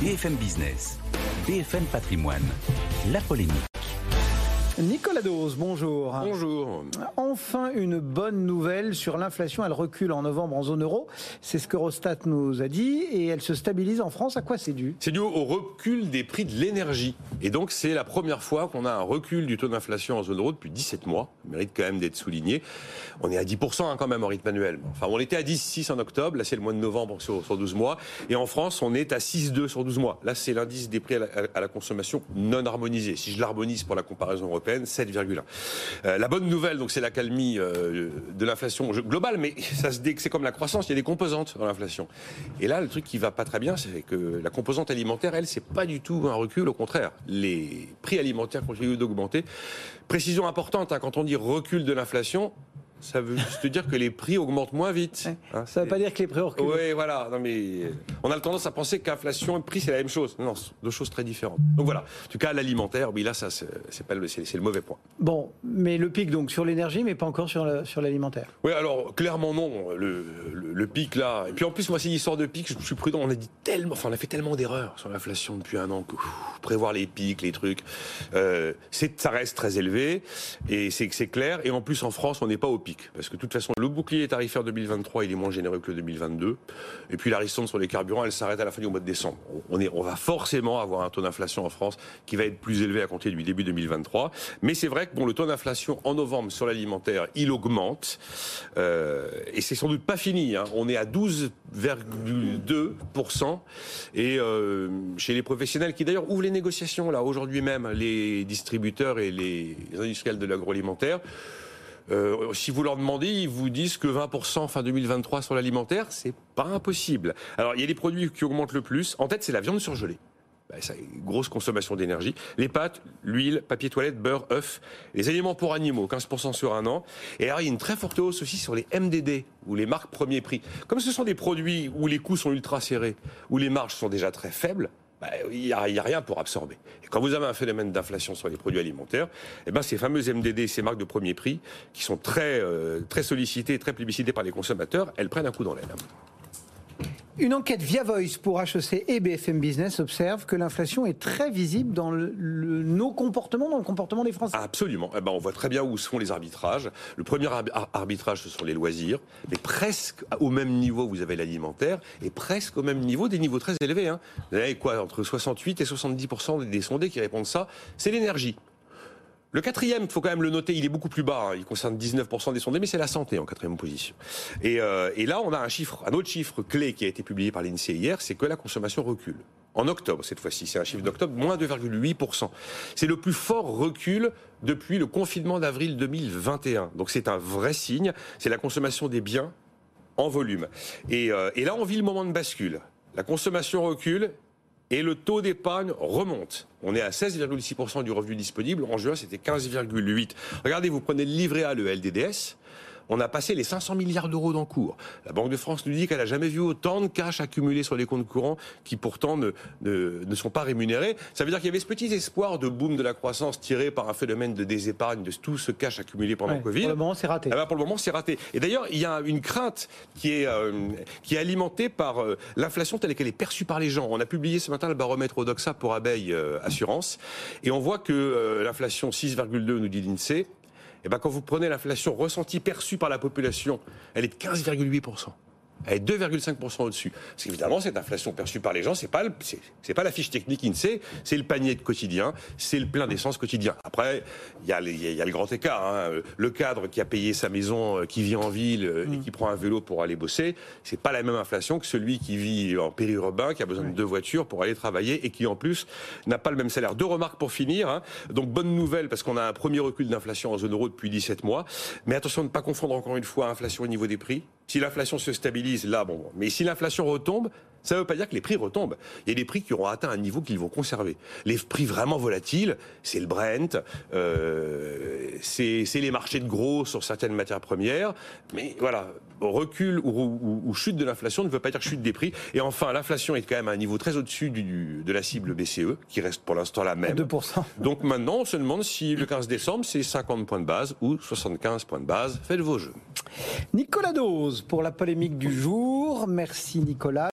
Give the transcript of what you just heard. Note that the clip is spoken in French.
BFM Business, BFM Patrimoine, la polémique. Nicolas Dose, bonjour. Bonjour. Enfin une bonne nouvelle sur l'inflation. Elle recule en novembre en zone euro. C'est ce que Rostat nous a dit. Et elle se stabilise en France. À quoi c'est dû? C'est dû au recul des prix de l'énergie. Et donc c'est la première fois qu'on a un recul du taux d'inflation en zone euro depuis 17 mois. Ça mérite quand même d'être souligné. On est à 10% hein, quand même en rythme annuel. Enfin, on était à 10,6 en octobre. Là, c'est le mois de novembre sur, 12 mois. Et en France, on est à 6,2 sur 12 mois. Là, c'est l'indice des prix à la, à la consommation non harmonisé. Si je l'harmonise pour la comparaison européenne, 7,1. Euh, la bonne nouvelle, donc, c'est l'accalmie euh, de l'inflation globale, mais ça se c'est comme la croissance, il y a des composantes dans l'inflation. Et là, le truc qui va pas très bien, c'est que la composante alimentaire, elle, c'est pas du tout un recul, au contraire. Les prix alimentaires continuent d'augmenter. Précision importante, hein, quand on dit recul de l'inflation, ça veut juste dire que les prix augmentent moins vite. Hein, ça ne veut pas dire que les prix reculent. Oui, voilà. Non, mais on a le tendance à penser qu'inflation et prix c'est la même chose. Non, deux choses très différentes. Donc voilà. En tout cas, l'alimentaire, oui, là, ça c'est pas le, c'est le mauvais point. Bon, mais le pic donc sur l'énergie, mais pas encore sur sur l'alimentaire. Oui, alors clairement non. Le, le, pic là. Et puis en plus, moi, c'est l'histoire de pic. Je suis prudent. On a dit tellement, enfin, on a fait tellement d'erreurs sur l'inflation depuis un an que prévoir les pics, les trucs, euh, c'est, ça reste très élevé et c'est c'est clair. Et en plus, en France, on n'est pas au pic. Parce que de toute façon, le bouclier tarifaire 2023, il est moins généreux que le 2022. Et puis la ristourne sur les carburants, elle s'arrête à la fin du mois de décembre. On, va forcément avoir un taux d'inflation en France qui va être plus élevé à compter du début 2023. Mais c'est vrai que bon, le taux d'inflation en novembre sur l'alimentaire, il augmente. Euh, et c'est sans doute pas fini. Hein. On est à 12,2%. Et euh, chez les professionnels qui d'ailleurs ouvrent les négociations, là, aujourd'hui même, les distributeurs et les industriels de l'agroalimentaire, euh, si vous leur demandez, ils vous disent que 20% fin 2023 sur l'alimentaire, c'est pas impossible. Alors, il y a des produits qui augmentent le plus. En tête, c'est la viande surgelée. Bah, ça grosse consommation d'énergie. Les pâtes, l'huile, papier toilette, beurre, œufs, les aliments pour animaux, 15% sur un an. Et alors, il y a une très forte hausse aussi sur les MDD, ou les marques premier prix. Comme ce sont des produits où les coûts sont ultra serrés, où les marges sont déjà très faibles, il n'y a, rien pour absorber. Et quand vous avez un phénomène d'inflation sur les produits alimentaires, eh ben, ces fameuses MDD, ces marques de premier prix, qui sont très, euh, très sollicitées, très plébiscitées par les consommateurs, elles prennent un coup dans l'aile. Une enquête via Voice pour HEC et BFM Business observe que l'inflation est très visible dans le, nos comportements, dans le comportement des Français. Absolument. Eh ben, on voit très bien où sont les arbitrages. Le premier arbitrage, ce sont les loisirs, mais presque au même niveau, vous avez l'alimentaire, et presque au même niveau, des niveaux très élevés. Hein. Vous avez quoi Entre 68 et 70% des sondés qui répondent ça, c'est l'énergie. Le quatrième, il faut quand même le noter, il est beaucoup plus bas. Hein. Il concerne 19% des sondés, mais c'est la santé en quatrième position. Et, euh, et, là, on a un chiffre, un autre chiffre clé qui a été publié par l'INSEE hier, c'est que la consommation recule. En octobre, cette fois-ci, c'est un chiffre d'octobre, moins 2,8%. C'est le plus fort recul depuis le confinement d'avril 2021. Donc c'est un vrai signe. C'est la consommation des biens en volume. Et, euh, et là, on vit le moment de bascule. La consommation recule et le taux d'épargne remonte. On est à 16,6% du revenu disponible. En juin, c'était 15,8%. Regardez, vous prenez le livret A, le LDDS on a passé les 500 milliards d'euros d'encours. La Banque de France nous dit qu'elle n'a jamais vu autant de cash accumulé sur les comptes courants qui pourtant ne, ne, sont pas rémunérés. Ça veut dire qu'il y avait ce petit espoir de boom de la croissance tiré par un phénomène de désépargne de tout ce cash accumulé pendant le Covid. Pour le moment, c'est raté. Ah ben, pour le moment, c'est raté. Et d'ailleurs, il y a une crainte qui est, euh, qui est alimentée par euh, l'inflation telle qu'elle est perçue par les gens. On a publié ce matin le baromètre Odoxa pour Abeille euh, Assurance et on voit que l'inflation 6,2 nous dit l'INSEE et eh ben, quand vous prenez l'inflation ressentie, perçue par la population, elle est de 15,8%. Elle est 2,5% au-dessus. Parce qu'évidemment, cette inflation perçue par les gens, c'est pas c'est pas la fiche technique INSEE, c'est le panier de quotidien, c'est le plein d'essence quotidien. Après, il y, a le grand écart. Hein. Le cadre qui a payé sa maison, euh, qui vit en ville euh, et mm. qui prend un vélo pour aller bosser, c'est pas la même inflation que celui qui vit en périurbain, qui a besoin de deux voitures pour aller travailler et qui en plus n'a pas le même salaire. Deux remarques pour finir. Hein. Donc bonne nouvelle parce qu'on a un premier recul d'inflation en zone euro depuis 17 mois. Mais attention de ne pas confondre encore une fois inflation au niveau des prix. Si l'inflation se stabilise, là, bon. Mais si l'inflation retombe, ça ne veut pas dire que les prix retombent. Il y a des prix qui auront atteint un niveau qu'ils vont conserver. Les prix vraiment volatiles, c'est le Brent, euh, c'est les marchés de gros sur certaines matières premières. Mais voilà, recul ou, chute de l'inflation ne veut pas dire chute des prix. Et enfin, l'inflation est quand même à un niveau très au-dessus de la cible BCE, qui reste pour l'instant la même. 2%. Donc maintenant, on se demande si le 15 décembre, c'est 50 points de base ou 75 points de base. Faites vos jeux. Nicolas Dose pour la polémique du jour. Merci Nicolas.